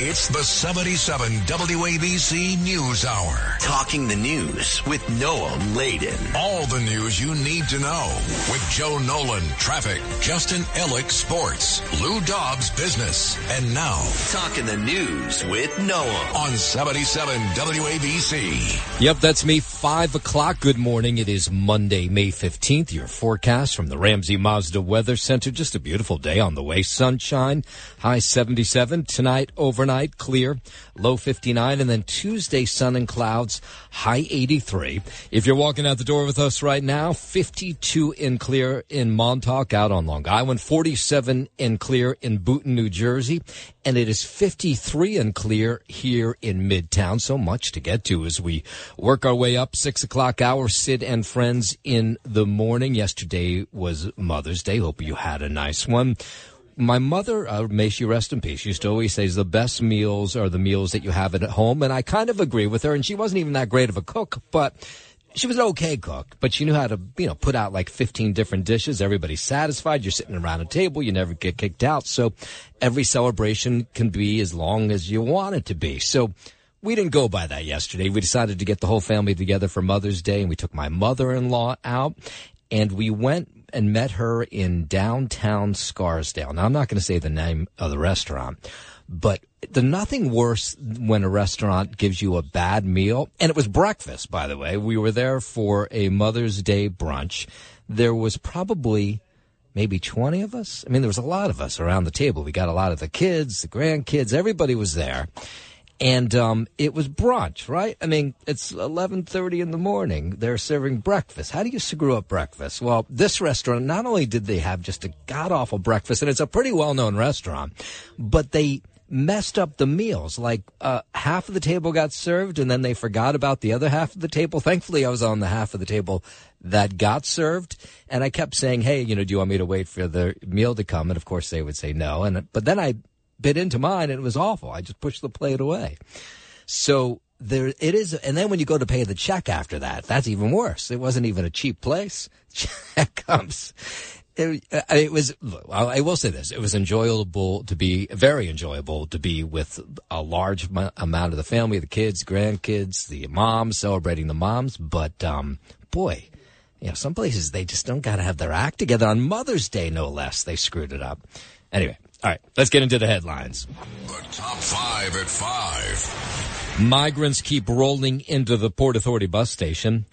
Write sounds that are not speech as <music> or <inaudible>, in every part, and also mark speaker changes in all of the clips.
Speaker 1: It's the 77 WABC News Hour.
Speaker 2: Talking the news with Noam Laden.
Speaker 1: All the news you need to know with Joe Nolan, traffic, Justin Ellick, sports, Lou Dobbs, business, and now
Speaker 2: Talking the news with Noam
Speaker 1: on 77 WABC.
Speaker 3: Yep, that's me. Five o'clock. Good morning. It is Monday, May 15th. Your forecast from the Ramsey Mazda Weather Center. Just a beautiful day on the way. Sunshine, high 77. Tonight, overnight, clear, low 59. And then Tuesday, sun and clouds, high 83. If you're walking out the door with us right now, 52 in clear in Montauk out on Long Island, 47 in clear in Boonton, New Jersey, and it is 53 and clear here in Midtown. So much to get to as we work our way up. Six o'clock hour, Sid and friends in the morning. Yesterday was Mother's Day. Hope you had a nice one. My mother, uh, may she rest in peace, used to always say the best meals are the meals that you have at home. And I kind of agree with her. And she wasn't even that great of a cook, but she was an okay cook, but she knew how to, you know, put out like 15 different dishes. Everybody's satisfied. You're sitting around a table. You never get kicked out. So every celebration can be as long as you want it to be. So we didn't go by that yesterday. We decided to get the whole family together for Mother's Day and we took my mother-in-law out and we went and met her in downtown Scarsdale. Now I'm not going to say the name of the restaurant, but the nothing worse when a restaurant gives you a bad meal. And it was breakfast, by the way. We were there for a Mother's Day brunch. There was probably maybe 20 of us. I mean, there was a lot of us around the table. We got a lot of the kids, the grandkids, everybody was there. And um, it was brunch, right? I mean, it's 11:30 in the morning. They're serving breakfast. How do you screw up breakfast? Well, this restaurant not only did they have just a god awful breakfast, and it's a pretty well known restaurant, but they messed up the meals. Like uh, half of the table got served, and then they forgot about the other half of the table. Thankfully, I was on the half of the table that got served, and I kept saying, "Hey, you know, do you want me to wait for the meal to come?" And of course, they would say no. And but then I bit into mine, and it was awful. I just pushed the plate away. So there it is, and then when you go to pay the check after that, that's even worse. It wasn't even a cheap place. <laughs> Check comes. It, uh, it was. I will say this: it was enjoyable to be very enjoyable to be with a large amount of the family, the kids, grandkids, the moms celebrating the moms. But um, boy, you know, some places they just don't got to have their act together on Mother's Day, no less. They screwed it up. Anyway, all right, let's get into the headlines.
Speaker 1: The top five at five.
Speaker 3: Migrants keep rolling into the Port Authority bus station.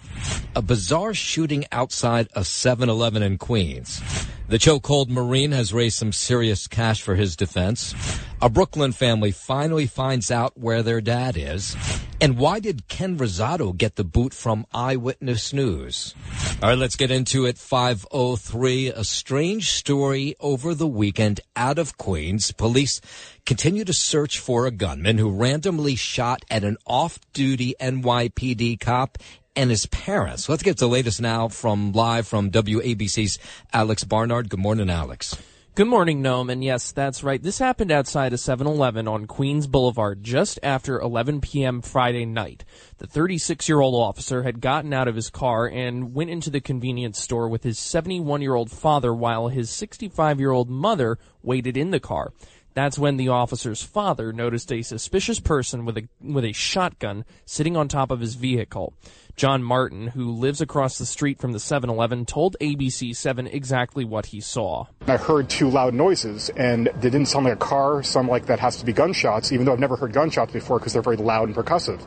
Speaker 3: A bizarre shooting outside a 7-Eleven in Queens. The chokehold Marine has raised some serious cash for his defense. A Brooklyn family finally finds out where their dad is. And why did Ken Rosato get the boot from Eyewitness News? All right, let's get into it. 503. A strange story over the weekend out of Queens. Police continue to search for a gunman who randomly shot at an off-duty NYPD cop and his parents. Let's get the latest now from live from WABC's Alex Barnard. Good morning, Alex.
Speaker 4: Good morning, Noam. And yes, that's right. This happened outside a 7-Eleven on Queens Boulevard just after 11 p.m. Friday night. The 36-year-old officer had gotten out of his car and went into the convenience store with his 71-year-old father while his 65-year-old mother waited in the car. That's when the officer's father noticed a suspicious person with a with a shotgun sitting on top of his vehicle. John Martin, who lives across the street from the 7-Eleven, told ABC7 exactly what he saw.
Speaker 5: I heard two loud noises, and they didn't sound like a car, sound like that has to be gunshots, even though I've never heard gunshots before because they're very loud and percussive.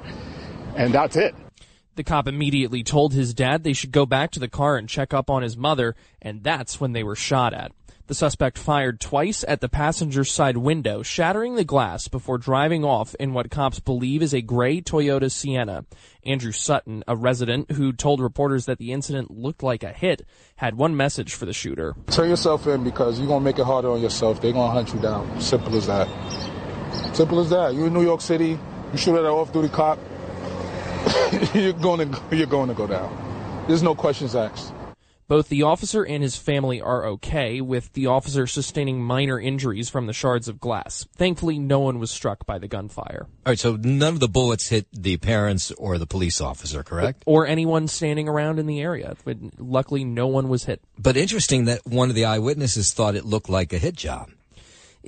Speaker 5: And that's it.
Speaker 4: The cop immediately told his dad they should go back to the car and check up on his mother, and that's when they were shot at. The suspect fired twice at the passenger side window, shattering the glass before driving off in what cops believe is a gray Toyota Sienna. Andrew Sutton, a resident who told reporters that the incident looked like a hit, had one message for the shooter.
Speaker 6: Turn yourself in because you're gonna make it harder on yourself. They're gonna hunt you down. Simple as that. Simple as that. You're in New York City. You shoot at an off-duty cop. <laughs> you're going to you're going to go down. There's no questions asked.
Speaker 4: Both the officer and his family are okay, with the officer sustaining minor injuries from the shards of glass. Thankfully, no one was struck by the gunfire.
Speaker 3: All right, so none of the bullets hit the parents or the police officer, correct?
Speaker 4: Or anyone standing around in the area. But luckily, no one was hit.
Speaker 3: But interesting that one of the eyewitnesses thought it looked like a hit job.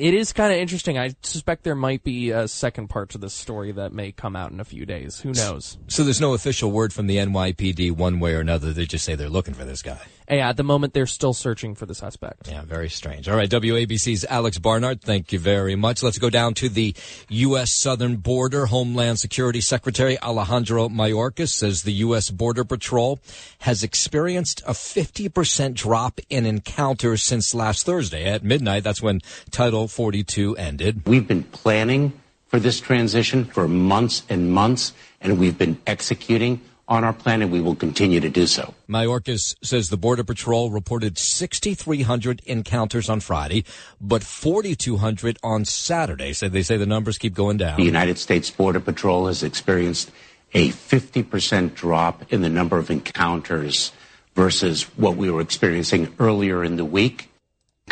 Speaker 4: It is kind of interesting. I suspect there might be a second part to this story that may come out in a few days. Who knows?
Speaker 3: So there's no official word from the NYPD one way or another. They just say they're looking for this guy.
Speaker 4: Yeah, at the moment, they're still searching for the suspect.
Speaker 3: Yeah, very strange. All right, WABC's Alex Barnard, thank you very much. Let's go down to the U.S. southern border. Homeland Security Secretary Alejandro Mayorkas says the U.S. Border Patrol has experienced a 50% drop in encounters since last Thursday at midnight. That's when Title 42 ended.
Speaker 7: We've been planning for this transition for months and months, and we've been executing on our plan, and we will continue to do so.
Speaker 3: Mayorkas says the Border Patrol reported 6,300 encounters on Friday, but 4,200 on Saturday. So they say the numbers keep going down.
Speaker 7: The United States Border Patrol has experienced a 50% drop in the number of encounters versus what we were experiencing earlier in the week.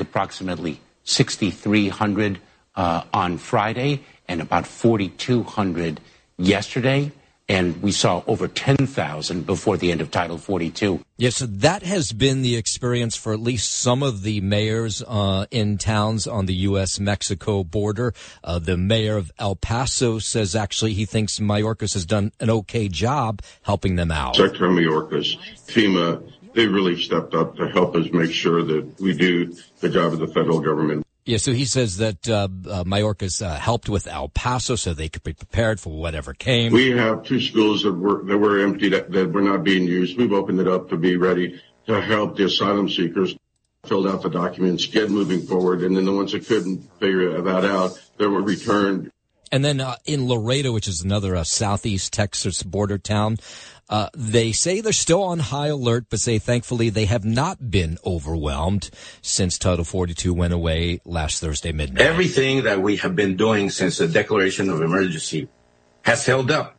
Speaker 7: Approximately 6,300 uh, on Friday and about 4,200 yesterday and we saw over 10,000 before the end of Title 42.
Speaker 3: Yes, so that has been the experience for at least some of the mayors uh, in towns on the U.S.-Mexico border. Uh, the mayor of El Paso says actually he thinks Mayorkas has done an okay job helping them out.
Speaker 8: Secretary Mayorkas, FEMA, they really stepped up to help us make sure that we do the job of the federal government.
Speaker 3: Yeah, so he says that uh, uh, Mayorkas uh, helped with El Paso so they could be prepared for whatever came.
Speaker 8: We have two schools that were that were empty that, that were not being used. We've opened it up to be ready to help the asylum seekers filled out the documents, get moving forward, and then the ones that couldn't figure that out, they were returned.
Speaker 3: And then uh, in Laredo, which is another uh, southeast Texas border town, uh, they say they're still on high alert, but say thankfully they have not been overwhelmed since Title 42 went away last Thursday midnight.
Speaker 9: Everything that we have been doing since the declaration of emergency has held up.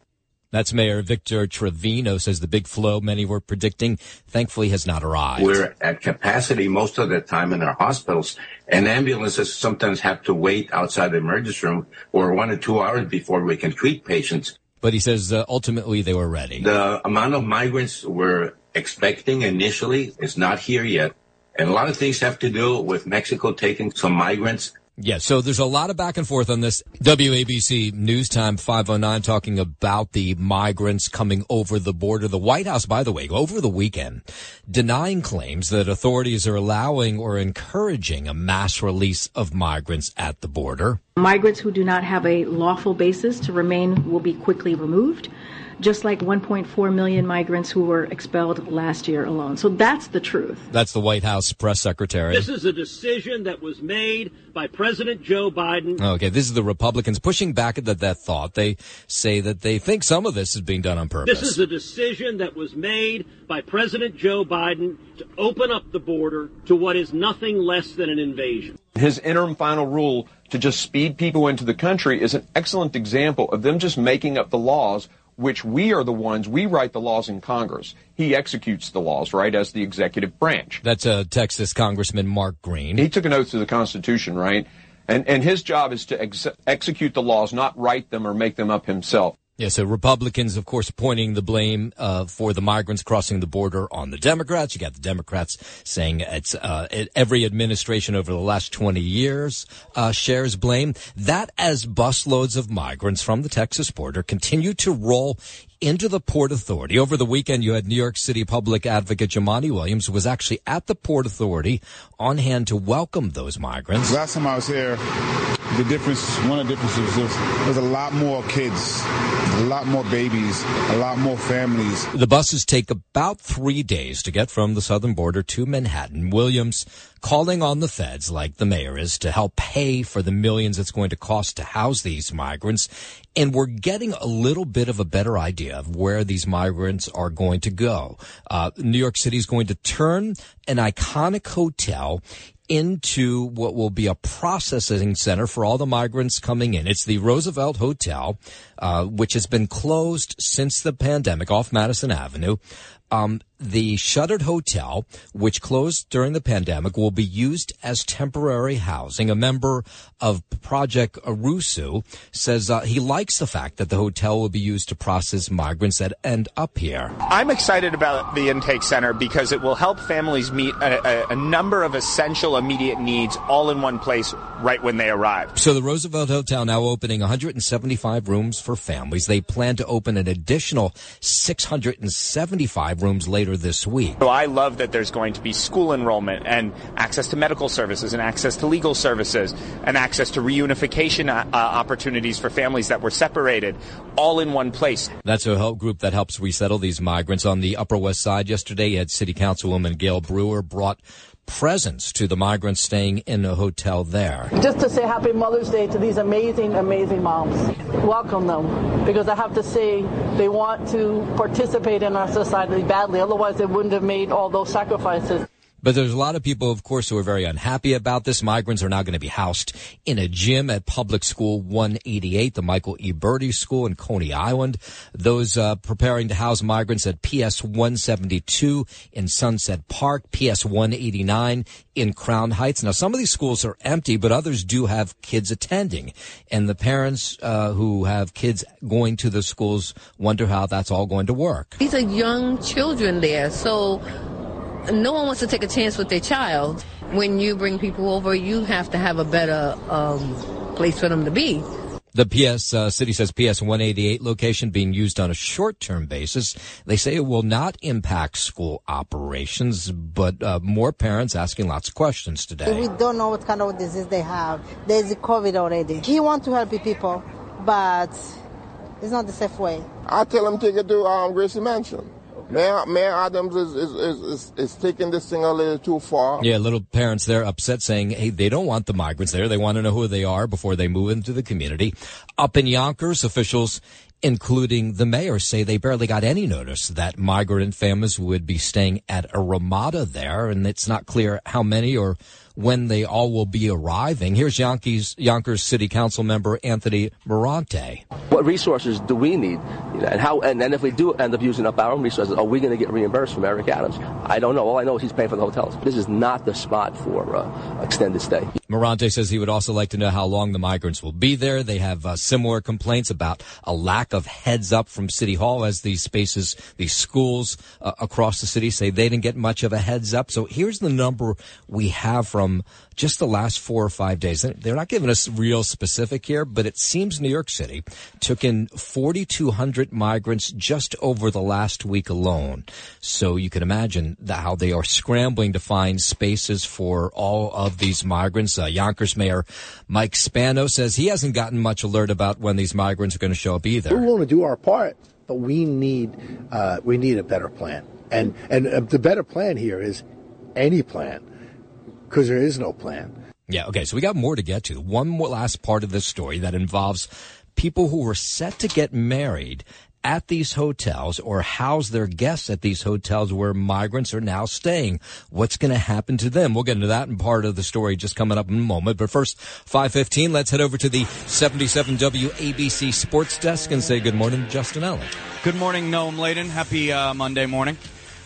Speaker 3: That's Mayor Victor Trevino says the big flow many were predicting thankfully has not arrived.
Speaker 9: We're at capacity most of the time in our hospitals and ambulances sometimes have to wait outside the emergency room for one or two hours before we can treat patients.
Speaker 3: But he says uh, ultimately they were ready.
Speaker 9: The amount of migrants we're expecting initially is not here yet. And a lot of things have to do with Mexico taking some migrants
Speaker 3: yeah, so there's a lot of back and forth on this. WABC News Time 509 talking about the migrants coming over the border. The White House, by the way, over the weekend, denying claims that authorities are allowing or encouraging a mass release of migrants at the border.
Speaker 10: Migrants who do not have a lawful basis to remain will be quickly removed just like 1.4 million migrants who were expelled last year alone. So that's the truth.
Speaker 3: That's the White House press secretary.
Speaker 11: This is a decision that was made by President Joe Biden.
Speaker 3: Okay, this is the Republicans pushing back at that, that thought. They say that they think some of this is being done on purpose.
Speaker 11: This is a decision that was made by President Joe Biden to open up the border to what is nothing less than an invasion.
Speaker 12: His interim final rule to just speed people into the country is an excellent example of them just making up the laws which we are the ones, we write the laws in Congress. He executes the laws, right, as the executive branch.
Speaker 3: That's uh, Texas Congressman Mark Green.
Speaker 12: He took an oath to the Constitution, right? And, and his job is to ex- execute the laws, not write them or make them up himself.
Speaker 3: Yeah, so Republicans, of course, pointing the blame uh, for the migrants crossing the border on the Democrats. You got the Democrats saying it's uh, every administration over the last 20 years uh, shares blame. That as busloads of migrants from the Texas border continue to roll into the Port Authority. Over the weekend, you had New York City public advocate Jumaane Williams was actually at the Port Authority on hand to welcome those migrants.
Speaker 6: Last time I was here, the difference, one of the differences is there's a lot more kids, a lot more babies, a lot more families.
Speaker 3: The buses take about three days to get from the southern border to Manhattan. Williams calling on the feds, like the mayor is, to help pay for the millions it's going to cost to house these migrants. And we're getting a little bit of a better idea of where these migrants are going to go. Uh, New York City is going to turn an iconic hotel into what will be a processing center for all the migrants coming in. It's the Roosevelt Hotel, uh, which has been closed since the pandemic off Madison Avenue. Um, the shuttered hotel, which closed during the pandemic, will be used as temporary housing. A member of Project Rousseau says uh, he likes the fact that the hotel will be used to process migrants that end up here.
Speaker 13: I'm excited about the intake center because it will help families meet a, a, a number of essential immediate needs all in one place right when they arrive.
Speaker 3: So the Roosevelt Hotel now opening 175 rooms for families. They plan to open an additional 675 rooms later this week.
Speaker 13: So I love that there's going to be school enrollment and access to medical services and access to legal services and access to reunification uh, opportunities for families that were separated all in one place.
Speaker 3: That's a help group that helps resettle these migrants on the Upper West Side. Yesterday, had City Councilwoman Gale Brewer brought presents to the migrants staying in a hotel there.
Speaker 14: Just to say happy Mother's Day to these amazing, amazing moms. Welcome them because I have to say they want to participate in our society badly. Otherwise, they wouldn't have made all those sacrifices.
Speaker 3: But there's a lot of people, of course, who are very unhappy about this. Migrants are now going to be housed in a gym at Public School 188, the Michael E. Berdy School in Coney Island. Those uh, preparing to house migrants at PS 172 in Sunset Park, PS 189 in Crown Heights. Now, some of these schools are empty, but others do have kids attending. And the parents uh, who have kids going to the schools wonder how that's all going to work.
Speaker 15: These are young children there, so no one wants to take a chance with their child. When you bring people over, you have to have a better um, place for them to be.
Speaker 3: The PS uh, city says PS 188 location being used on a short-term basis. They say it will not impact school operations, but uh, more parents asking lots of questions today.
Speaker 16: We don't know what kind of disease they have. There's COVID already. He wants to help people, but it's not the safe way.
Speaker 17: I tell him to get to um, Gracie Mansion. Mayor, Mayor Adams is, is, is, is, taking this thing a little too far.
Speaker 3: Yeah, little parents there upset saying, hey, they don't want the migrants there. They want to know who they are before they move into the community. Up in Yonkers, officials including the mayor, say they barely got any notice that migrant families would be staying at a Ramada there, and it's not clear how many or when they all will be arriving. Here's Yonkers, Yonkers City Council member Anthony Merante.
Speaker 18: What resources do we need? And how? And if we do end up using up our own resources, are we going to get reimbursed from Eric Adams? I don't know. All I know is he's paying for the hotels. This is not the spot for uh, extended stay.
Speaker 3: Merante says he would also like to know how long the migrants will be there. They have uh, similar complaints about a lack of heads up from City Hall as these spaces, these schools uh, across the city say they didn't get much of a heads up. So here's the number we have from just the last four or five days. They're not giving us real specific here, but it seems New York City took in 4,200 migrants just over the last week alone. So you can imagine how they are scrambling to find spaces for all of these migrants. Uh, Yonkers Mayor Mike Spano says he hasn't gotten much alert about when these migrants are going to show up either.
Speaker 19: We're willing to do our part, but we need uh, we need a better plan. And and uh, the better plan here is any plan because there is no plan.
Speaker 3: Yeah, okay, so we got more to get to. One more last part of this story that involves people who were set to get married at these hotels or house their guests at these hotels where migrants are now staying. What's going to happen to them? We'll get into that in part of the story just coming up in a moment. But first, 515, let's head over to the 77 WABC sports desk and say good morning to Justin Ellick.
Speaker 20: Good morning, Noam Laden. Happy uh, Monday morning.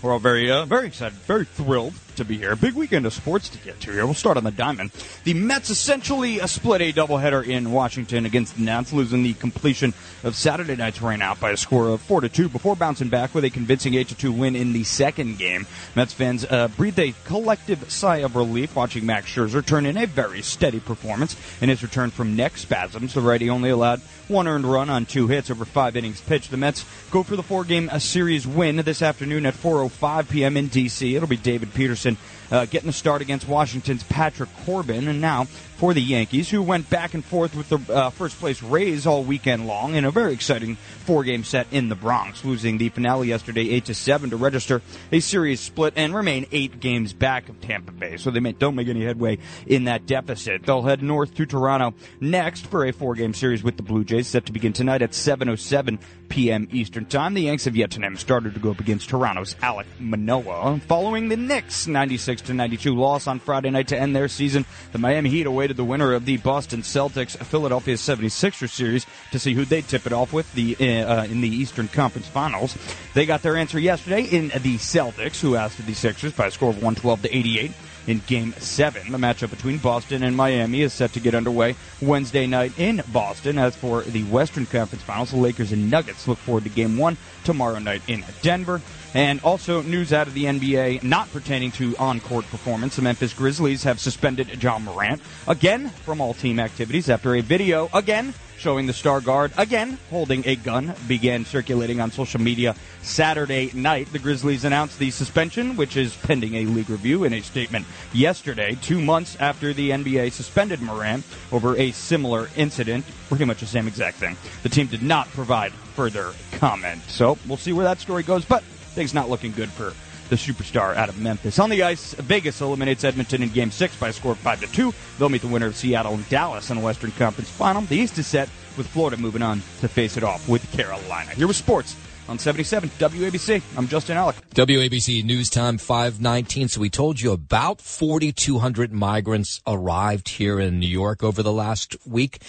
Speaker 20: We're all very, uh, very excited, very thrilled to be here. Big weekend of sports to get to here. We'll start on the diamond. The Mets essentially a split a doubleheader in Washington against the Nats, losing the completion of Saturday night's rainout by a score of four to two before bouncing back with a convincing eight to two win in the second game. Mets fans uh, breathed a collective sigh of relief watching Max Scherzer turn in a very steady performance in his return from neck spasms. The righty only allowed one earned run on two hits over five innings pitched. The Mets go for the four-game series win this afternoon at 4:05 p.m. in D.C. It'll be David Peterson and uh, getting the start against Washington's Patrick Corbin, and now for the Yankees, who went back and forth with the uh, first place Rays all weekend long in a very exciting four game set in the Bronx, losing the finale yesterday eight to seven to register a series split and remain eight games back of Tampa Bay. So they may, don't make any headway in that deficit. They'll head north to Toronto next for a four game series with the Blue Jays set to begin tonight at 7:07 p.m. Eastern Time. The Yanks have yet to name a starter to go up against Toronto's Alek Manoah Following the Knicks' 96 92 loss on Friday night to end their season, the Miami Heat awaited the winner of the Boston Celtics Philadelphia 76ers series to see who they'd tip it off with the uh, in the Eastern Conference Finals. They got their answer yesterday in the Celtics, who ousted the Sixers by a score of 112 to 88 in Game 7. The matchup between Boston and Miami is set to get underway Wednesday night in Boston. As for the Western Conference Finals, the Lakers and Nuggets look forward to Game 1 tomorrow night in Denver. And also news out of the NBA not pertaining to on-court performance. The Memphis Grizzlies have suspended Ja Morant again from all team activities after a video again showing the star guard again holding a gun began circulating on social media Saturday night. The Grizzlies announced the suspension, which is pending a league review in a statement yesterday, two months after the NBA suspended Morant over a similar incident, pretty much the same exact thing. The team did not provide further comment. So we'll see where that story goes, but things not looking good for the superstar out of Memphis. On the ice, Vegas eliminates Edmonton in Game 6 by a score of 5 to 2. They'll meet the winner of Seattle and Dallas in the Western Conference Final. The East is set with Florida moving on to face it off with Carolina. Here with sports on 77 WABC. I'm Justin Alec.
Speaker 3: WABC News Time 519. So we told you about 4,200 migrants arrived here in New York over the last week.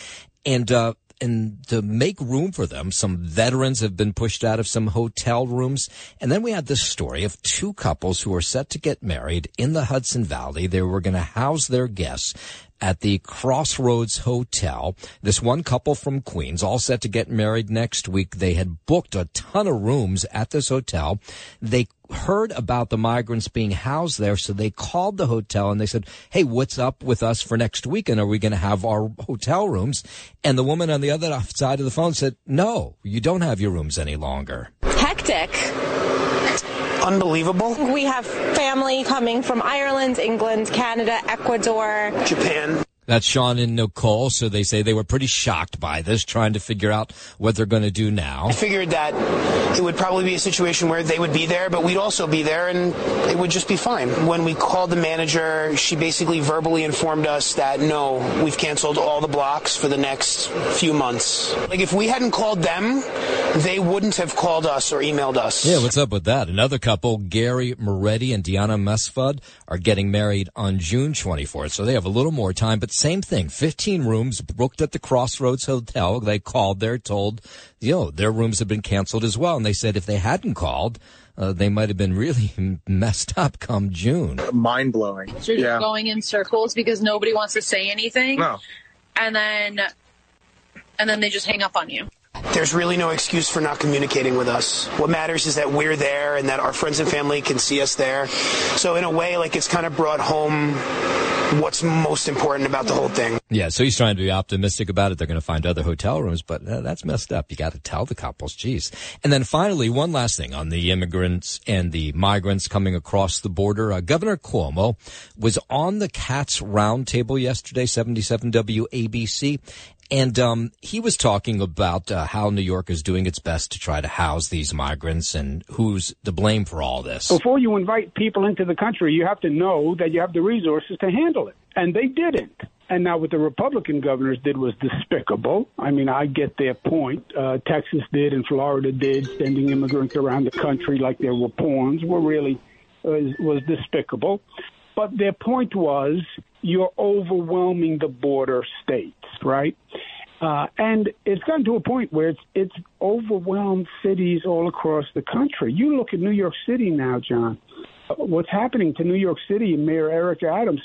Speaker 3: And, uh, and to make room for them, some veterans have been pushed out of some hotel rooms. And then we had this story of two couples who are set to get married in the Hudson Valley. They were going to house their guests at the Crossroads Hotel. This one couple from Queens, all set to get married next week. They had booked a ton of rooms at this hotel. They heard about the migrants being housed there, so they called the hotel and they said, Hey, what's up with us for next weekend? Are we going to have our hotel rooms? And the woman on the other side of the phone said, No, you don't have your rooms any longer.
Speaker 21: Hectic
Speaker 22: unbelievable.
Speaker 21: We have family coming from Ireland, England, Canada, Ecuador,
Speaker 22: Japan.
Speaker 3: That's Sean and Nicole. So they say they were pretty shocked by this, trying to figure out what they're going to do now.
Speaker 22: I figured that it would probably be a situation where they would be there, but we'd also be there and it would just be fine. When we called the manager, she basically verbally informed us that no, we've canceled all the blocks for the next few months. Like if we hadn't called them, they wouldn't have called us or emailed us.
Speaker 3: Yeah, what's up with that? Another couple, Gary Moretti and Deanna Mesfud, are getting married on June 24th, so they have a little more time, but same thing. 15 rooms booked at the Crossroads Hotel. They called there, told, you know, their rooms have been canceled as well. And they said if they hadn't called, uh, they might have been really <laughs> messed up come June.
Speaker 23: Mind blowing.
Speaker 24: So you're yeah. going in circles because nobody wants to say anything.
Speaker 23: No.
Speaker 24: And then, and then they just hang up on you.
Speaker 22: There's really no excuse for not communicating with us. What matters is that we're there and that our friends and family can see us there. So in a way, like it's kind of brought home what's most important about the whole thing.
Speaker 3: Yeah, so he's trying to be optimistic about it. They're going to find other hotel rooms, but uh, that's messed up. You got to tell the couples, geez. And then finally, one last thing on the immigrants and the migrants coming across the border. Uh, Governor Cuomo was on the Cats Roundtable yesterday, 77 WABC, and um, he was talking about uh, how New York is doing its best to try to house these migrants and who's to blame for all this.
Speaker 25: Before you invite people into the country, you have to know that you have the resources to handle it. And they didn't. And now what the Republican governors did was despicable. I mean, I get their point. Uh, Texas did and Florida did, sending immigrants around the country like they were pawns were really was, was despicable. But their point was you're overwhelming the border states, right? Uh, and it's gotten to a point where it's it's overwhelmed cities all across the country. You look at New York City now, John. What's happening to New York City and Mayor Eric Adams?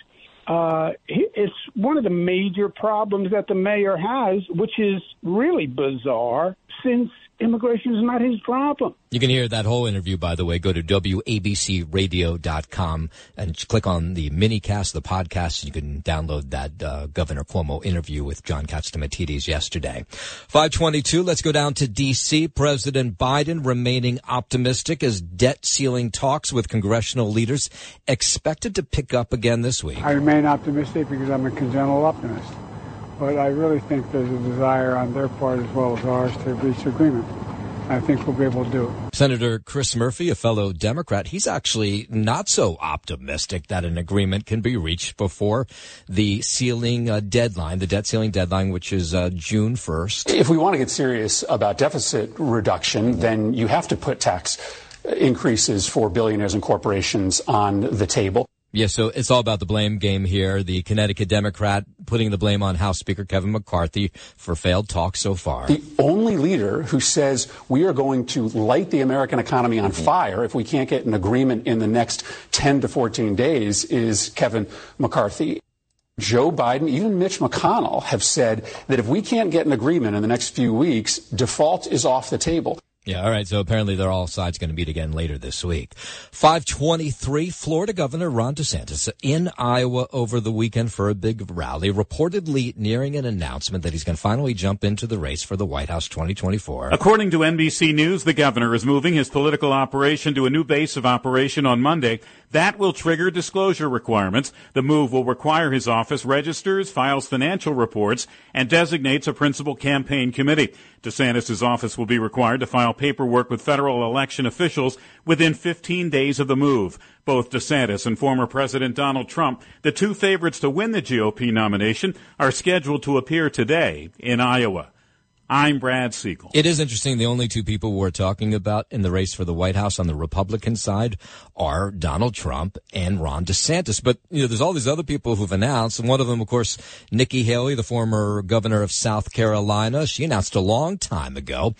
Speaker 25: Uh, it's one of the major problems that the mayor has, which is really bizarre since immigration is not his problem.
Speaker 3: You can hear that whole interview, by the way. Go to WABCRadio.com and click on the mini cast, the podcast. You can download that uh, Governor Cuomo interview with John Catsimatidis yesterday. 522, let's go down to D.C. President Biden remaining optimistic as debt ceiling talks with congressional leaders expected to pick up again this week.
Speaker 26: I remain optimistic because I'm a congenital optimist but I really think there's a desire on their part as well as ours to reach agreement.
Speaker 27: I think we'll be able to do it.
Speaker 3: Senator Chris Murphy, a fellow Democrat, he's actually not so optimistic that an agreement can be reached before the ceiling uh, deadline, the debt ceiling deadline, which is uh, June 1st.
Speaker 28: If we want to get serious about deficit reduction, then you have to put tax increases for billionaires and corporations on the table.
Speaker 3: Yeah, so it's all about the blame game here. The Connecticut Democrat putting the blame on House Speaker Kevin McCarthy for failed talks so far.
Speaker 28: The only leader who says we are going to light the American economy on mm-hmm. fire if we can't get an agreement in the next 10 to 14 days is Kevin McCarthy. Joe Biden, even Mitch McConnell have said that if we can't get an agreement in the next few weeks, default is off the table.
Speaker 3: Yeah, all right. So apparently they're all sides going to meet again later this week. 523, Florida Governor Ron DeSantis in Iowa over the weekend for a big rally, reportedly nearing an announcement that he's going to finally jump into the race for the White House 2024.
Speaker 29: According to NBC News, the governor is moving his political operation to a new base of operation on Monday. That will trigger disclosure requirements. The move will require his office registers, files financial reports, and designates a principal campaign committee. DeSantis' office will be required to file paperwork with federal election officials within 15 days of the move. Both DeSantis and former President Donald Trump, the two favorites to win the GOP nomination, are scheduled to appear today in Iowa. I'm Brad Siegel.
Speaker 3: It is interesting. The only two people we're talking about in the race for the White House on the Republican side are Donald Trump and Ron DeSantis. But, you know, there's all these other people who've announced. And one of them, of course, Nikki Haley, the former governor of South Carolina. She announced a long time ago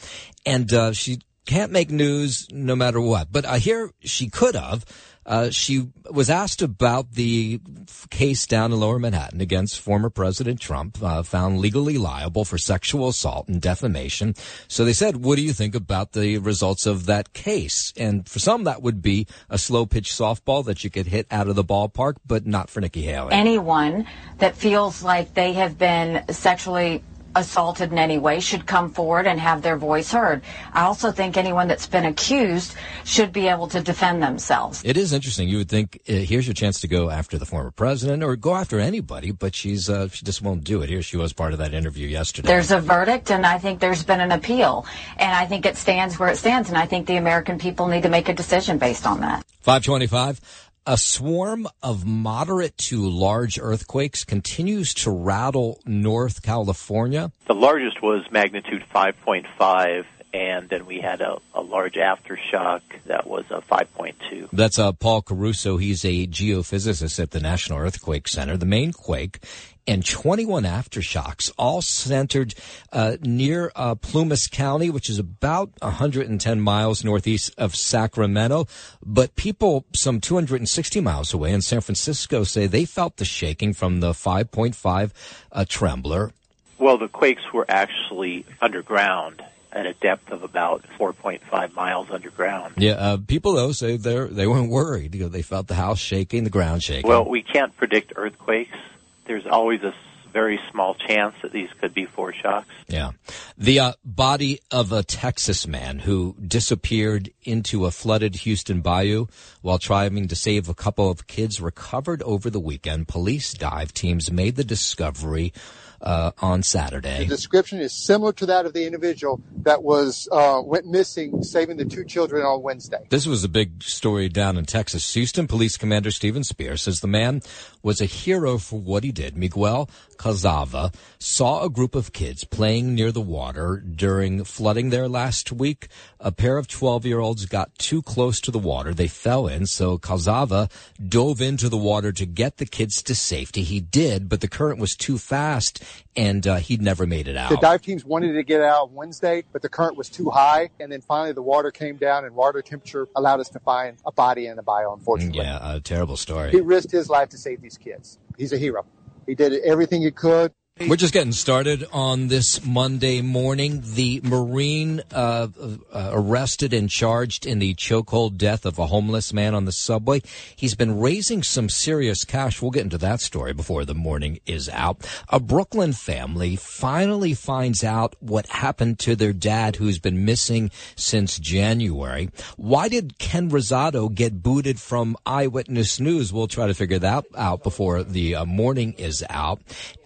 Speaker 3: and, uh, she can't make news no matter what. But I hear she could have. Uh, she was asked about the case down in Lower Manhattan against former President Trump, uh, found legally liable for sexual assault and defamation. So they said, "What do you think about the results of that case?" And for some, that would be a slow pitch softball that you could hit out of the ballpark, but not for Nikki Haley.
Speaker 30: Anyone that feels like they have been sexually assaulted in any way should come forward and have their voice heard. I also think anyone that's been accused should be able to defend themselves.
Speaker 3: It is interesting. You would think uh, here's your chance to go after the former president or go after anybody, but she's uh, she just won't do it. Here she was part of that interview yesterday.
Speaker 30: There's a verdict, and I think there's been an appeal, and I think it stands where it stands, and I think the American people need to make a decision based on that.
Speaker 3: 525. A swarm of moderate to large earthquakes continues to rattle North California.
Speaker 31: The largest was magnitude 5.5, and then we had a, a large aftershock that was a 5.2.
Speaker 3: That's uh, Paul Caruso. He's a geophysicist at the National Earthquake Center. The main quake and 21 aftershocks, all centered uh, near uh, Plumas County, which is about 110 miles northeast of Sacramento. But people some 260 miles away in San Francisco say they felt the shaking from the 5.5 uh, trembler.
Speaker 31: Well, the quakes were actually underground at a depth of about 4.5 miles underground.
Speaker 3: Yeah, uh, people though say they they weren't worried. You know, they felt the house shaking, the ground shaking.
Speaker 31: Well, we can't predict earthquakes. There's always a very small chance that these could be foreshocks.
Speaker 3: Yeah. The uh, body of a Texas man who disappeared into a flooded Houston bayou while trying to save a couple of kids recovered over the weekend. Police dive teams made the discovery uh, on Saturday.
Speaker 32: The description is similar to that of the individual that was uh, went missing, saving the two children on Wednesday.
Speaker 3: This was a big story down in Texas. Houston Police Commander Stephen Spear says the man was a hero for what he did. Miguel Cazava saw a group of kids playing near the water during flooding there last week. A pair of 12 year olds got too close to the water. They fell in. So Kazava dove into the water to get the kids to safety. He did, but the current was too fast and uh, he'd never made it out.
Speaker 32: The dive teams wanted to get out Wednesday, but the current was too high. And then finally the water came down and water temperature allowed us to find a body in the bayou, unfortunately.
Speaker 3: Yeah, a terrible story.
Speaker 32: He risked his life to save these kids. He's a hero. He did everything he could.
Speaker 3: We're just getting started on this Monday morning. The Marine uh, uh, arrested and charged in the chokehold death of a homeless man on the subway. He's been raising some serious cash. We'll get into that story before the morning is out. A Brooklyn family finally finds out what happened to their dad who's been missing since January. Why did Ken Rosato get booted from Eyewitness News? We'll try to figure that out before the uh, morning is out.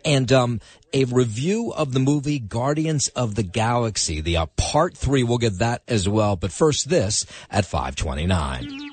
Speaker 3: And um, a review of the movie Guardians of the Galaxy. The uh, part three, we'll get that as well. But first, this at 529.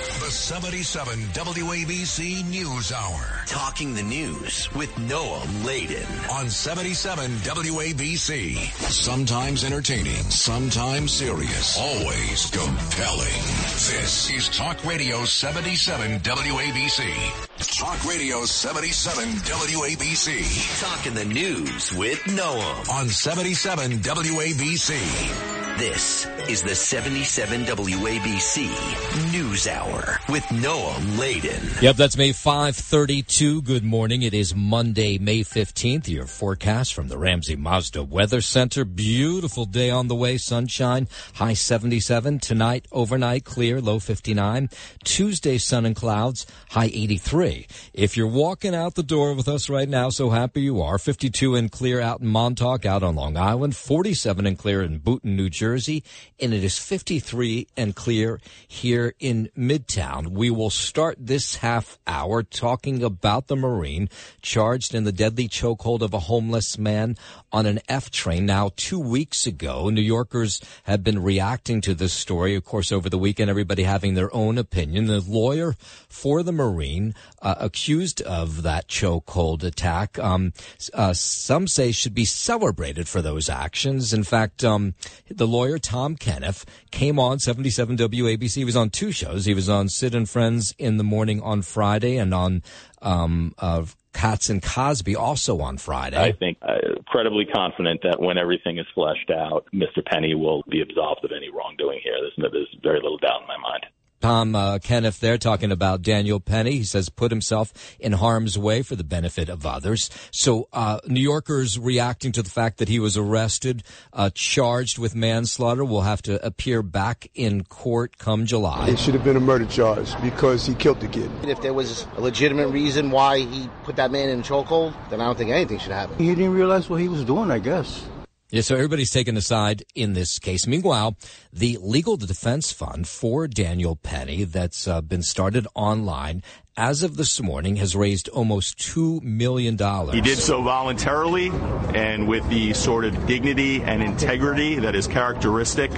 Speaker 33: The 77 WABC News Hour.
Speaker 23: Talking the news with Noam Laden.
Speaker 33: On 77 WABC. Sometimes entertaining, sometimes serious, always compelling. This is Talk Radio 77 WABC. Talk Radio 77 WABC.
Speaker 23: Talking the news with Noam.
Speaker 33: On 77 WABC.
Speaker 23: This is the 77 WABC News Hour with Noam Laden.
Speaker 3: Yep, that's May 532. Good morning. It is Monday, May 15th. Your forecast from the Ramsey Mazda Weather Center. Beautiful day on the way. Sunshine, high 77. Tonight, overnight, clear, low 59. Tuesday, sun and clouds, high 83. If you're walking out the door with us right now, so happy you are. 52 and clear out in Montauk, out on Long Island. 47 and clear in Boonton, New Jersey. And it is 53 and clear here in Midtown. We will start this half hour talking about the Marine charged in the deadly chokehold of a homeless man on an F train. Now, two weeks ago, New Yorkers have been reacting to this story. Of course, over the weekend, everybody having their own opinion. The lawyer for the Marine uh, accused of that chokehold attack, um, uh, some say should be celebrated for those actions. In fact, um, the lawyer Tom Kenniff came on 77 WABC. He was on two shows. He was on Sid and Friends in the morning on Friday and on um, uh, Cats and Cosby also on Friday.
Speaker 34: I think uh, incredibly confident that when everything is fleshed out, Mr. Penny will be absolved of any wrongdoing here. There's, there's very little doubt in my mind.
Speaker 3: Tom uh, Kenniff there talking about Daniel Penny. He says put himself in harm's way for the benefit of others. So uh, New Yorkers reacting to the fact that he was arrested, uh, charged with manslaughter, will have to appear back in court come July.
Speaker 35: It should have been a murder charge because he killed the kid.
Speaker 36: If there was a legitimate reason why he put that man in chokehold, then I don't think anything should happen.
Speaker 35: He didn't realize what he was doing, I guess.
Speaker 3: Yeah, so everybody's taken aside in this case. Meanwhile, the Legal Defense Fund for Daniel Penny that's uh, been started online as of this morning has raised almost $2 million.
Speaker 37: He did so voluntarily and with the sort of dignity and integrity that is characteristic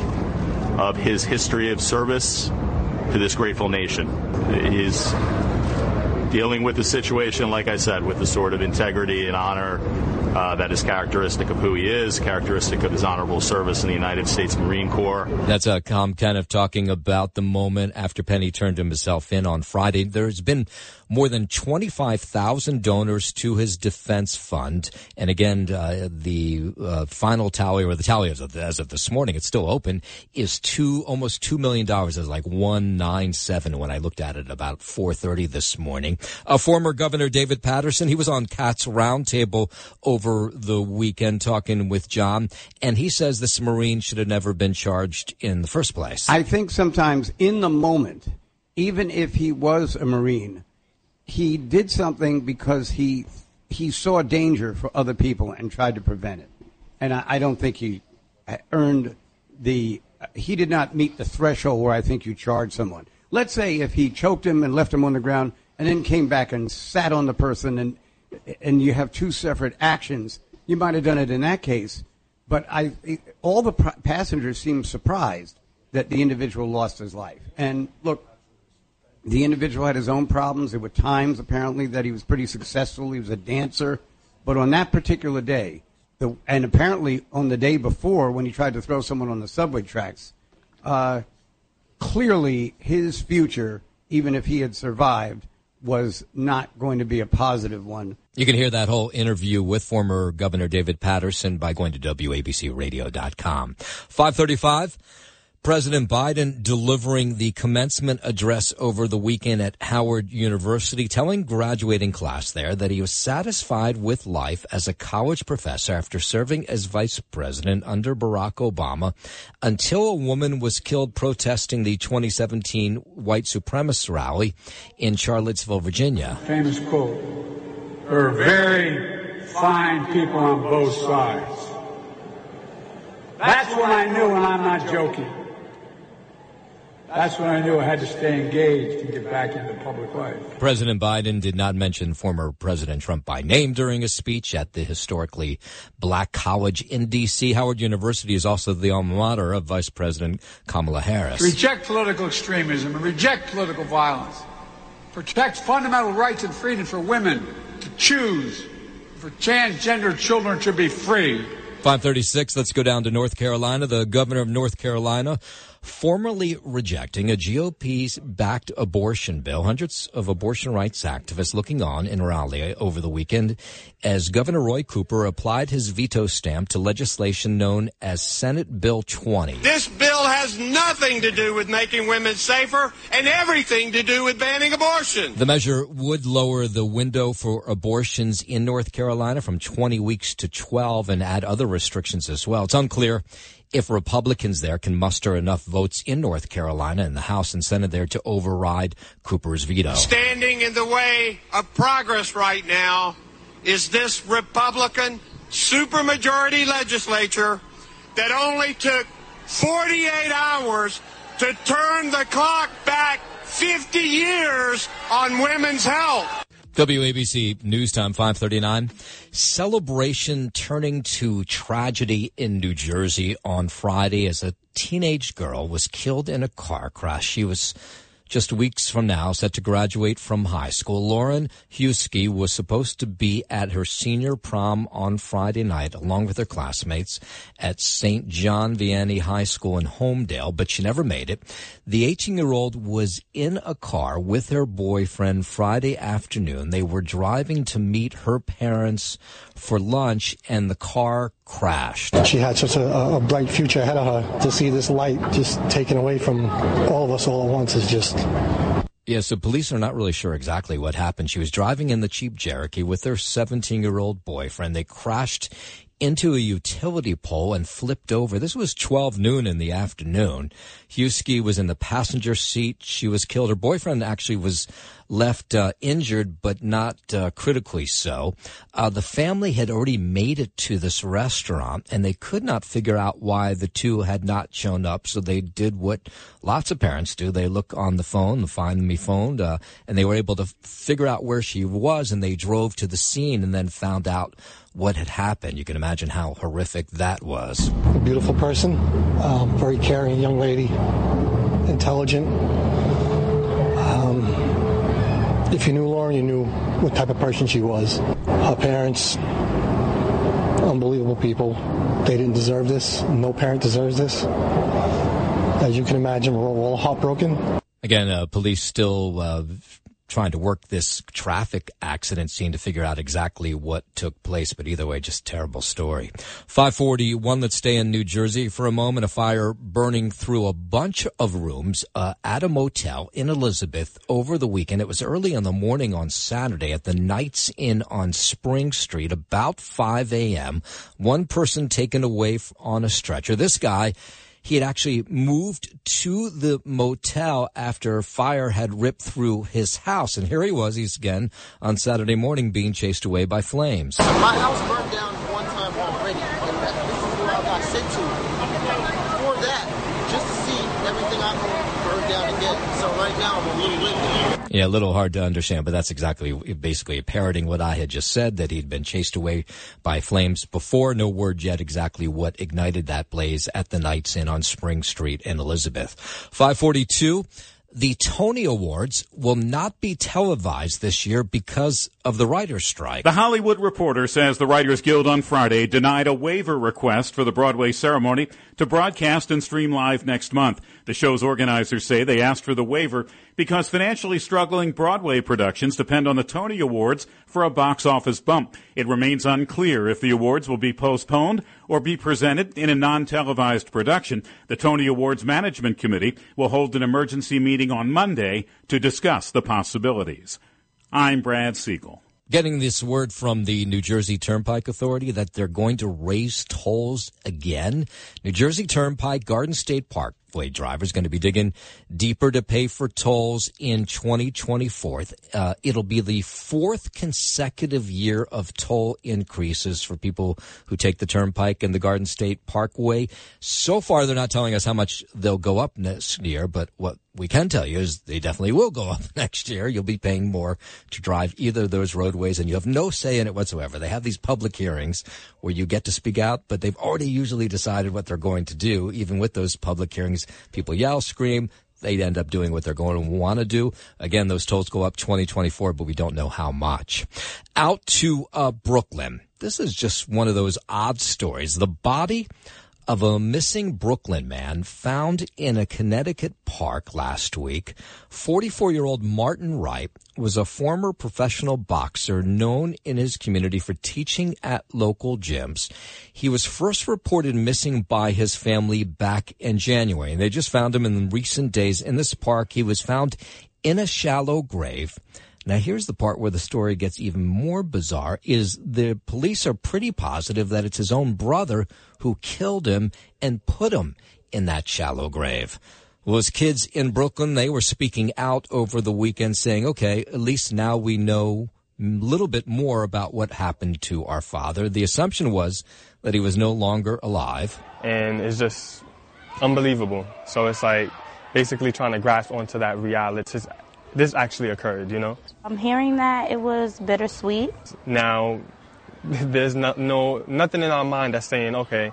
Speaker 37: of his history of service to this grateful nation. His dealing with the situation, like I said, with the sort of integrity and honor uh, that is characteristic of who he is, characteristic of his honorable service in the United States Marine Corps.
Speaker 3: That's uh, Tom Kenniff talking about the moment after Penny turned himself in on Friday. There's been more than 25,000 donors to his defense fund. And again, uh, the uh, final tally, or the tally as of, as of this morning, it's still open, is two, almost $2 million. It's like 197 when I looked at it about 4.30 this morning. Uh, former Governor David Paterson, he was on Cats Roundtable over the weekend talking with John, and he says this Marine should have never been charged in the first place.
Speaker 27: I think sometimes in the moment, even if he was a Marine, he did something because he he saw danger for other people and tried to prevent it. And I, I don't think he uh, earned the. Uh, he did not meet the threshold where I think you charge someone. Let's say if he choked him and left him on the ground and then came back and sat on the person and and you have two separate actions, you might have done it in that case. But I, all the passengers seemed surprised that the individual lost his life. And look, the individual had his own problems. There were times, apparently, that he was pretty successful. He was a dancer. But on that particular day, the, and apparently on the day before, when he tried to throw someone on the subway tracks, uh, clearly his future, even if he had survived, was not going to be a positive one.
Speaker 3: You can hear that whole interview with former Governor David Paterson by going to WABCRadio.com. 535. President Biden delivering the commencement address over the weekend at Howard University, telling graduating class there that he was satisfied with life as a college professor after serving as vice president under Barack Obama until a woman was killed protesting the 2017 white supremacist rally in Charlottesville, Virginia.
Speaker 27: Famous quote. There are very fine people on both sides. That's what I knew, and I'm not joking.
Speaker 38: That's when I knew I had to stay engaged and get back into public life.
Speaker 3: President Biden did not mention former President Trump by name during a speech at the historically black college in D.C. Howard University is also the alma mater of Vice President Kamala Harris.
Speaker 38: To reject political extremism and reject political violence. Protect fundamental rights and freedom for women to choose, for transgender children to be free.
Speaker 3: 536, let's go down to North Carolina. The governor of North Carolina formally rejecting a GOP's backed abortion bill. Hundreds of abortion rights activists looking on in Raleigh over the weekend as Governor Roy Cooper applied his veto stamp to legislation known as Senate Bill 20.
Speaker 39: This bill has nothing to do with making women safer and everything to do with banning abortion.
Speaker 3: The measure would lower the window for abortions in North Carolina from 20 weeks to 12 and add other restrictions as well. It's unclear if Republicans there can muster enough votes in North Carolina and the House and Senate there to override Cooper's veto.
Speaker 39: Standing in the way of progress right now is this Republican supermajority legislature that only took 48 hours to turn the clock back 50 years on women's health.
Speaker 3: WABC News Time 539. Celebration turning to tragedy in New Jersey on Friday as a teenage girl was killed in a car crash. She was just weeks from now, set to graduate from high school. Lauren Huskey was supposed to be at her senior prom on Friday night, along with her classmates at St. John Vianney High School in Holmdel, but she never made it. The 18 year old was in a car with her boyfriend Friday afternoon. They were driving to meet her parents for lunch, and the car crashed.
Speaker 40: She had such a, a, bright future ahead of her. To see this light just taken away from all of us all at once is just.
Speaker 3: Yeah, so police are not really sure exactly what happened. She was driving in the Jeep Cherokee with her 17 year old boyfriend. They crashed into a utility pole and flipped over. This was 12 noon in the afternoon. Huskey was in the passenger seat. She was killed. Her boyfriend actually was left uh, injured, but not uh, critically so. Uh, the family had already made it to this restaurant, and they could not figure out why the two had not shown up. So they did what lots of parents do: they look on the phone, the Find Me phone, uh, and they were able to figure out where she was, and they drove to the scene, and then found out what had happened. You can imagine how horrific that was.
Speaker 40: Beautiful person, um, very caring young lady, intelligent. Um, if you knew Lauren, you knew what type of person she was. Her parents, unbelievable people. They didn't deserve this. No parent deserves this. As you can imagine, we're all heartbroken.
Speaker 3: Again, uh, police still uh, trying to work this traffic accident scene to figure out exactly what took place. But either way, just terrible story. 541, let's stay in New Jersey for a moment. A fire burning through a bunch of rooms uh, at a motel in Elizabeth over the weekend. It was early in the morning on Saturday at the Knights Inn on Spring Street, about 5 a.m. One person taken away on a stretcher. This guy he had actually moved to the motel after fire had ripped through his house. And here he was, he's again on Saturday morning being chased away by flames.
Speaker 36: My house burned down one time already, and this is where I got sent to. For that, just to see everything I own burned down again. So right now I'm a little lit.
Speaker 3: Yeah, a little hard to understand, but that's exactly basically parroting what I had just said that he'd been chased away by flames before. No word yet exactly what ignited that blaze at the Knights Inn on Spring Street in Elizabeth. 542. The Tony Awards will not be televised this year because of the writer's strike.
Speaker 29: The Hollywood Reporter says the Writers Guild on Friday denied a waiver request for the Broadway ceremony to broadcast and stream live next month. The show's organizers say they asked for the waiver because financially struggling Broadway productions depend on the Tony Awards for a box office bump. It remains unclear if the awards will be postponed or be presented in a non-televised production. The Tony Awards Management Committee will hold an emergency meeting on Monday to discuss the possibilities. I'm Brad Siegel
Speaker 3: getting this word from the New Jersey Turnpike Authority that they're going to raise tolls again. New Jersey Turnpike, Garden State Park, Beltway drivers going to be digging deeper to pay for tolls in 2024. Uh, it'll be the fourth consecutive year of toll increases for people who take the Turnpike and the Garden State Parkway. So far, they're not telling us how much they'll go up next year, but what we can tell you is they definitely will go up <laughs> next year. You'll be paying more to drive either of those roadways and you have no say in it whatsoever. They have these public hearings where you get to speak out, but they've already usually decided what they're going to do. Even with those public hearings, people yell, scream. They end up doing what they're going to want to do. Again, those tolls go up 2024, but we don't know how much. Out to uh, Brooklyn. This is just one of those odd stories. The body of a missing Brooklyn man found in a Connecticut park last week. 44 year old Martin Wright was a former professional boxer known in his community for teaching at local gyms. He was first reported missing by his family back in January, and they just found him in recent days in this park. He was found in a shallow grave. Now here's the part where the story gets even more bizarre is the police are pretty positive that it's his own brother who killed him and put him in that shallow grave. Well, kids in Brooklyn, they were speaking out over the weekend saying, okay, at least now we know a little bit more about what happened to our father. The assumption was that he was no longer alive.
Speaker 24: And it's just unbelievable. So it's like basically trying to grasp onto that reality. This actually occurred, you know?
Speaker 41: I'm hearing that it was bittersweet.
Speaker 24: Now, <laughs> there's no, no nothing in our mind that's saying, okay,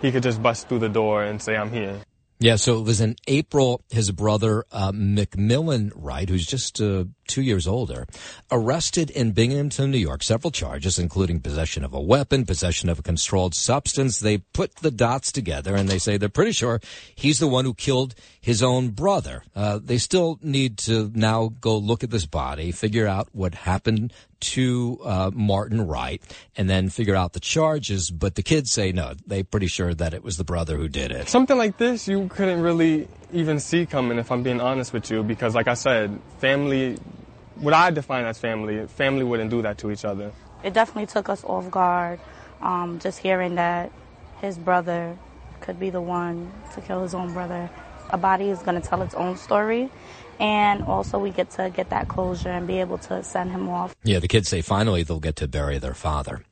Speaker 24: he could just bust through the door and say, I'm here.
Speaker 3: Yeah, so it was in April. His brother uh, McMillan Wright, who's just uh, two years older, arrested in Binghamton, New York, several charges, including possession of a weapon, possession of a controlled substance. They put the dots together, and they say they're pretty sure he's the one who killed his own brother. Uh, they still need to now go look at this body, figure out what happened to uh, Martin Wright and then figure out the charges. But the kids say no, they're pretty sure that it was the brother who did it.
Speaker 24: Something like this you couldn't really even see coming, if I'm being honest with you, because like I said, family, what I define as family, family wouldn't do that to each other.
Speaker 41: It definitely took us off guard, um, just hearing that his brother could be the one to kill his own brother. A body is going to tell its own story and also we get to get that closure and be able to send him off.
Speaker 3: Yeah, the kids say finally they'll get to bury their father.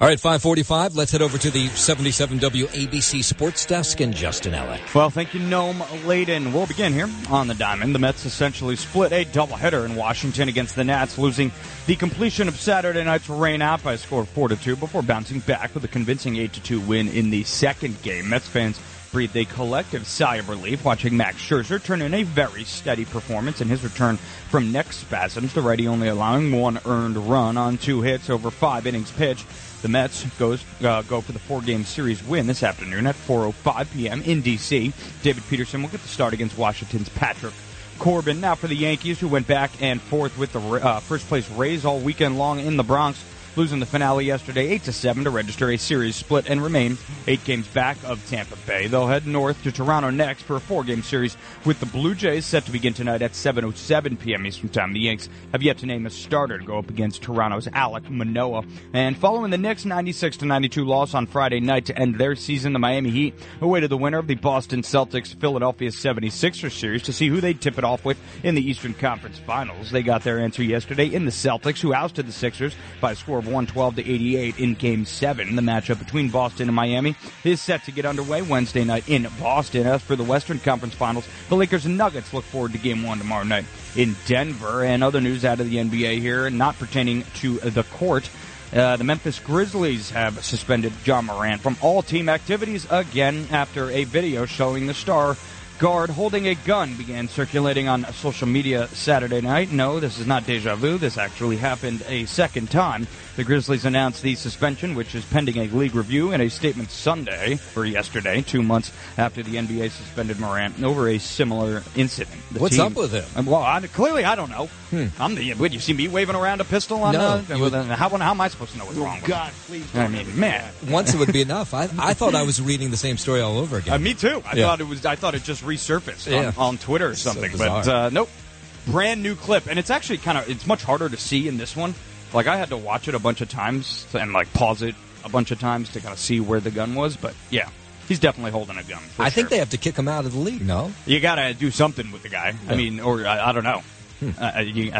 Speaker 3: All right, 545. Let's head over to the 77 WABC Sports Desk and Justin Ellick.
Speaker 20: Well, thank you, Noam Laden. We'll begin here on the diamond. The Mets essentially split a doubleheader in Washington against the Nats, losing the completion of Saturday night's rain out by a score of 4 to 2 before bouncing back with a convincing 8 to 2 win in the second game. Mets fans breathed a collective sigh of relief watching Max Scherzer turn in a very steady performance in his return from neck spasms, the righty only allowing one earned run on two hits over five innings pitched. The Mets goes uh, go for the four-game series win this afternoon at 4:05 p.m. in D.C. David Peterson will get the start against Washington's Patrick Corbin. Now for the Yankees, who went back and forth with the uh, first-place Rays all weekend long in the Bronx losing the finale yesterday 8 to 7 to register a series split and remain 8 games back of Tampa Bay. They'll head north to Toronto next for a 4-game series with the Blue Jays set to begin tonight at 7:07 p.m. Eastern Time. The Yanks have yet to name a starter to go up against Toronto's Alek Manoah, And following the Knicks 96 to 92 loss on Friday night to end their season, the Miami Heat awaited the winner of the Boston Celtics Philadelphia 76ers series to see who they'd tip it off with in the Eastern Conference Finals. They got their answer yesterday in the Celtics, who ousted the Sixers by a score of 112 to 88 in Game 7. The matchup between Boston and Miami is set to get underway Wednesday night in Boston. As for the Western Conference Finals, the Lakers and Nuggets look forward to Game 1 tomorrow night in Denver. And other news out of the NBA here, not pertaining to the court. Uh, the Memphis Grizzlies have suspended Ja Morant from all team activities again after a video showing the star guard holding a gun began circulating on social media Saturday night. No, this is not deja vu. This actually happened a second time. The Grizzlies announced the suspension, which is pending a league review, in a statement Sunday or yesterday, two months after the NBA suspended Morant over a similar incident. The
Speaker 3: What's
Speaker 20: team-
Speaker 3: up with him?
Speaker 20: Well, I, clearly I don't know. I'm the. Would you see me waving around a pistol on?
Speaker 3: No,
Speaker 20: uh,
Speaker 3: would-
Speaker 20: how, how am I supposed to know what's wrong? with
Speaker 3: God, please
Speaker 20: I mean, man.
Speaker 3: Once it would be <laughs> enough. I, I thought I was reading the same story all over again.
Speaker 20: Uh, me too. I
Speaker 3: Yeah.
Speaker 20: thought it was. I thought it just resurfaced
Speaker 3: Yeah.
Speaker 20: on, on Twitter or something,
Speaker 3: bizarre.
Speaker 20: but uh, nope. Brand new clip, and it's actually kind of. It's much harder to see in this one. Like I had to watch it a bunch of times and like pause it a bunch of times to kind of see where the gun was. But yeah, He's definitely holding a gun.
Speaker 3: I think they have to kick him out of the league. No,
Speaker 20: You got to do something with the guy. I mean, or I, I don't know.
Speaker 3: Hmm.
Speaker 20: Uh, you,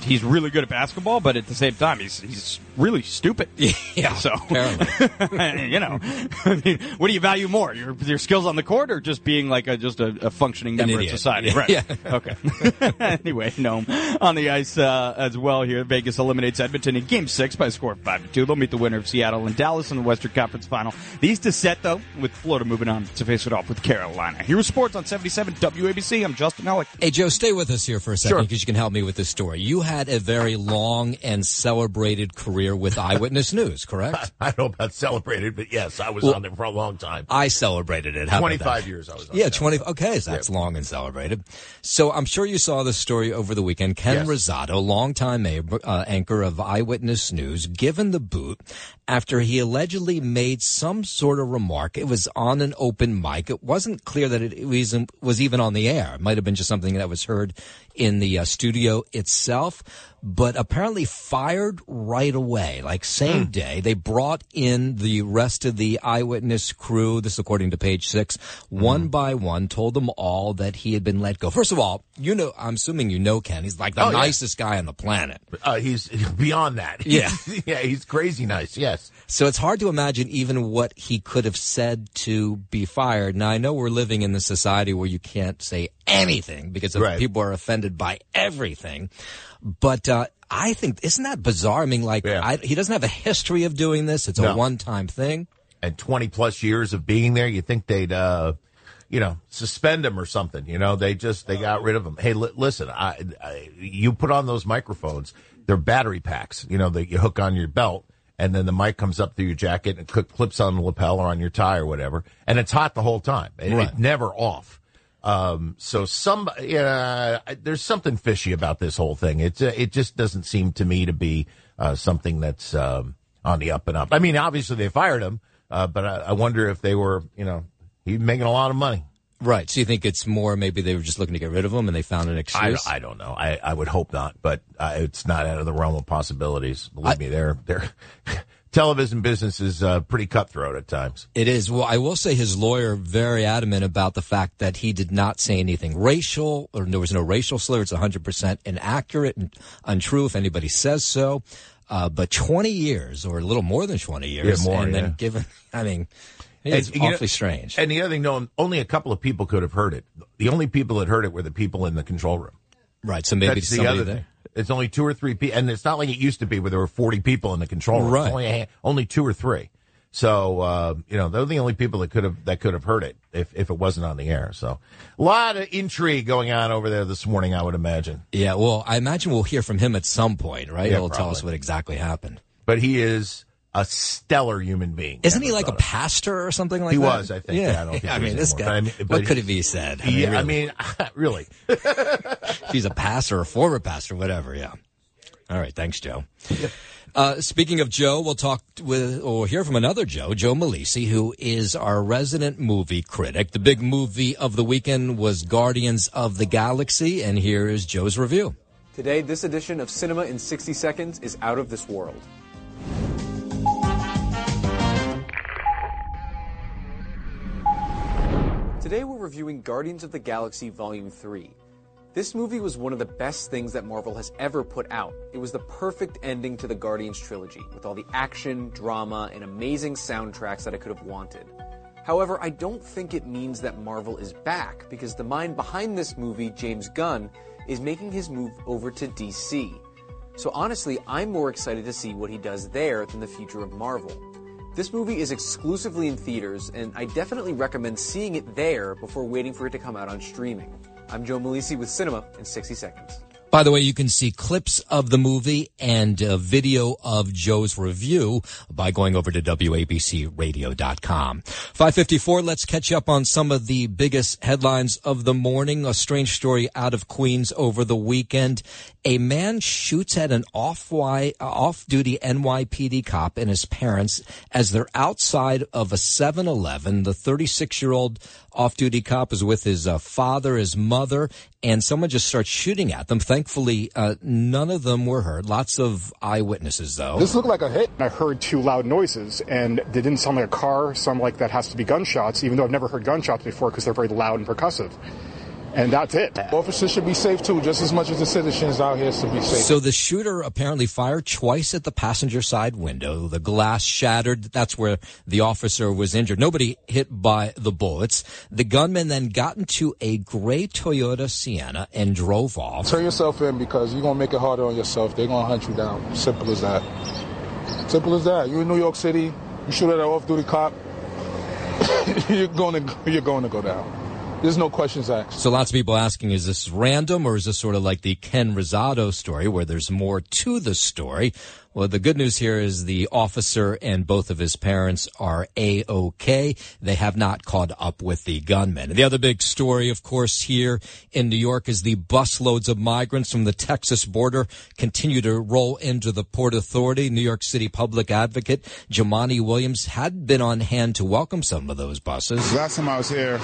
Speaker 20: he's really good at basketball, but at the same time, he's he's really stupid. <laughs>
Speaker 3: Yeah, <laughs>
Speaker 20: so <laughs> you know, I mean, what do you value more, your your skills on the court, or just being like a just a, a functioning member of society?
Speaker 3: Yeah.
Speaker 20: Right.
Speaker 3: Yeah.
Speaker 20: Okay. anyway, no, on the ice uh, as well here. Vegas eliminates Edmonton in Game Six by a score of five to two. They'll meet the winner of Seattle and Dallas in the Western Conference Final. The East is set though, with Florida moving on to face it off with Carolina. Here's sports on 77 WABC. I'm Justin Ellick.
Speaker 3: Hey, Joe, stay with us here for a second
Speaker 20: Sure.
Speaker 3: Because you can help me with this story. You had a very long and celebrated career with Eyewitness <laughs> News, correct? <laughs>
Speaker 42: I don't know about celebrated, but yes, I was
Speaker 3: Well,
Speaker 42: on there for a long time.
Speaker 3: I celebrated it. How about
Speaker 42: 25
Speaker 3: that?
Speaker 42: years I was on
Speaker 3: Yeah, 20. Okay, so that's long and celebrated. So I'm sure you saw this story over the weekend. Ken
Speaker 42: Yes.
Speaker 3: Rosato, longtime uh, anchor of Eyewitness News, given the boot after he allegedly made some sort of remark. It was on an open mic. It wasn't clear that it was, was even on the air. It might have been just something that was heard in the uh, studio itself, but apparently fired right away, like same day. They brought in the rest of the eyewitness crew. This, according to page six, one by one, told them all that he had been let go. First of all, you know, I'm assuming you know Ken. He's like the
Speaker 42: Oh, yeah.
Speaker 3: nicest guy on the planet.
Speaker 42: Uh, he's <laughs> beyond that. <laughs>
Speaker 3: Yeah.
Speaker 42: yeah, he's crazy nice. Yes.
Speaker 3: So it's hard to imagine even what he could have said to be fired. Now I know we're living in the society where you can't say anything because
Speaker 42: Right.
Speaker 3: people are offended by everything. But uh, I think isn't that bizarre? I mean, like I, he doesn't have a history of doing this. It's a
Speaker 42: No.
Speaker 3: one-time thing.
Speaker 42: And 20 plus years of being there, you think they'd, uh, you know, suspend him or something. You know, they just, they got rid of him. Hey, li- listen, I, I, you put on those microphones, they're battery packs, you know, that you hook on your belt. And then the mic comes up through your jacket and clips on the lapel or on your tie or whatever. And it's hot the whole time. It-
Speaker 3: Right.
Speaker 42: It's never off. Um, so some, yeah, there's something fishy about this whole thing. It's, uh, it just doesn't seem to me to be, uh, something that's, um, on the up and up. I mean, obviously they fired him, uh, but I, I wonder if they were, you know, he's making a lot of money.
Speaker 3: Right. So you think it's more maybe they were just looking to get rid of him and they found an excuse?
Speaker 42: I don't know. I, I would hope not, but uh, it's not out of the realm of possibilities. Believe me, they're, they're, <laughs> television business is, uh, pretty cutthroat at times.
Speaker 3: It is. Well, I will say his lawyer very adamant about the fact that he did not say anything racial or there was no racial slur. It's 100% inaccurate and untrue if anybody says so. Uh, but 20 years or a little more than 20 years.
Speaker 42: Yeah, more,
Speaker 3: and then given, <laughs> I mean, it's
Speaker 42: And, you know,
Speaker 3: awfully strange.
Speaker 42: And the other thing, no, only a couple of people could have heard it. The only people that heard it were the people in the control room.
Speaker 3: Right. So maybe
Speaker 42: That's the
Speaker 3: somebody
Speaker 42: other
Speaker 3: there.
Speaker 42: thing. It's only two or three people, and it's not like it used to be where there were forty people in the control room.
Speaker 3: Right.
Speaker 42: It's only, a, only two or three. So uh, you know, they're the only people that could have that could have heard it if if it wasn't on the air. So a lot of intrigue going on over there this morning, I would imagine.
Speaker 3: Yeah. Well, I imagine we'll hear from him at some point, right?
Speaker 42: Yeah,
Speaker 3: He'll tell us what exactly happened.
Speaker 42: But he is a stellar human being.
Speaker 3: Isn't he like a pastor or something like
Speaker 42: he
Speaker 3: that?
Speaker 42: He was, I think. Yeah, I don't think
Speaker 3: I mean, this
Speaker 42: anymore.
Speaker 3: guy.
Speaker 42: I mean-
Speaker 3: what
Speaker 42: but
Speaker 3: could
Speaker 42: he-
Speaker 3: it be said?
Speaker 42: Yeah, I
Speaker 3: really.
Speaker 42: mean, <laughs> really.
Speaker 3: if <laughs> he's a pastor or former pastor, whatever. Yeah. All right. Thanks, Joe. Uh, speaking of Joe, we'll talk with or hear from another Joe, Joe Malisi, who is our resident movie critic. The big movie of the weekend was Guardians of the Galaxy, and here is Joe's review.
Speaker 43: Today, this edition of Cinema in 60 Seconds is out of this world. Today, we're reviewing Guardians of the Galaxy Volume 3. This movie was one of the best things that Marvel has ever put out. It was the perfect ending to the Guardians trilogy, with all the action, drama, and amazing soundtracks that I could have wanted. However, I don't think it means that Marvel is back, because the mind behind this movie, James Gunn, is making his move over to DC. So honestly, I'm more excited to see what he does there than the future of Marvel. This movie is exclusively in theaters, and I definitely recommend seeing it there before waiting for it to come out on streaming. I'm Joe Malisi with Cinema in 60 Seconds.
Speaker 3: By the way, you can see clips of the movie and a video of Joe's review by going over to WABCRadio.com. 554, let's catch up on some of the biggest headlines of the morning. A strange story out of Queens over the weekend. A man shoots at an off-duty NYPD cop and his parents as they're outside of a 7-Eleven. The 36-year-old off-duty cop is with his uh, father, his mother, and someone just starts shooting at them. Thankfully, uh, none of them were hurt. Lots of eyewitnesses, though.
Speaker 43: This looked like a hit. I heard two loud noises, and they didn't sound like a car. Sound like that has to be gunshots, even though I've never heard gunshots before because they're very loud and percussive. And that's it.
Speaker 44: Officers should be safe too, just as much as the citizens out here should be safe.
Speaker 3: So the shooter apparently fired twice at the passenger side window. The glass shattered. That's where the officer was injured. Nobody hit by the bullets. The gunman then got into a gray Toyota Sienna and drove off.
Speaker 44: Turn yourself in because you're gonna make it harder on yourself. They're gonna hunt you down. Simple as that. Simple as that. You're in New York City. You shoot at an off-duty cop. <coughs> you're going to you're going to go down. There's no questions asked.
Speaker 3: So lots of people asking, is this random or is this sort of like the Ken Rosato story where there's more to the story? Well, the good news here is the officer and both of his parents are A-OK. They have not caught up with the gunman. The other big story, of course, here in New York is the busloads of migrants from the Texas border continue to roll into the Port Authority. New York City public advocate Jumaane Williams had been on hand to welcome some of those buses.
Speaker 45: Last time I was here,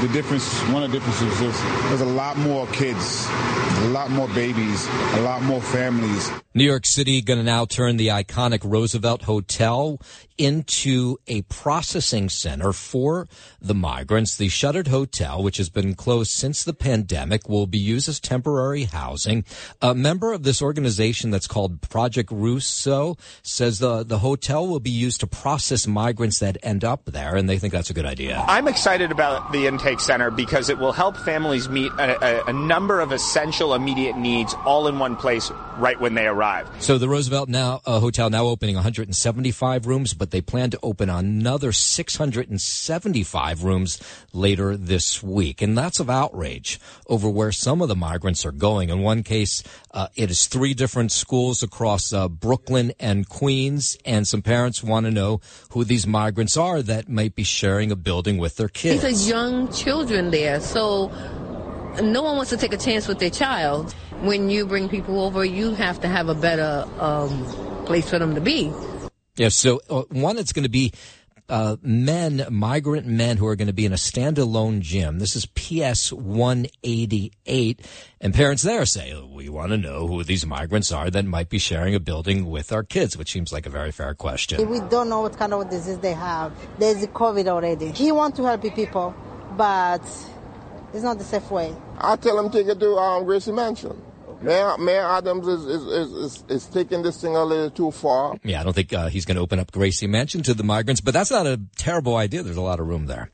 Speaker 45: the difference, one of the differences was there's a lot more kids, a lot more babies, a lot more families.
Speaker 3: New York City going to now turn the iconic Roosevelt Hotel into a processing center for the migrants. The shuttered hotel, which has been closed since the pandemic, will be used as temporary housing. A member of this organization that's called Project Rousseau says the, the hotel will be used to process migrants that end up there, and they think that's a good idea.
Speaker 13: I'm excited about the intake center because it will help families meet a, a, a number of essential immediate needs all in one place right when they arrive.
Speaker 3: So the Roosevelt now uh, Hotel now opening 175 rooms, but they plan to open another 675 rooms later this week. And that's of outrage over where some of the migrants are going. In one case, uh, it is three different schools across uh, Brooklyn and Queens, and some parents want to know who these migrants are that might be sharing a building with their kids.
Speaker 15: These are young children there, so no one wants to take a chance with their child. When you bring people over, you have to have a better um, place for them to be.
Speaker 3: Yeah, so uh, one, it's going to be uh, men, migrant men who are going to be in a standalone gym. This is PS 188. And parents there say, we want to know who these migrants are that might be sharing a building with our kids, which seems like a very fair question.
Speaker 16: We don't know what kind of disease they have. There's COVID already. He wants to help people, but it's not the safe way.
Speaker 44: I tell him take it to um, Gracie Mansion. Mayor, Mayor Adams is, is, is, is, taking this thing a little too far.
Speaker 3: Yeah, I don't think uh, he's going to open up Gracie Mansion to the migrants, but that's not a terrible idea. There's a lot of room there.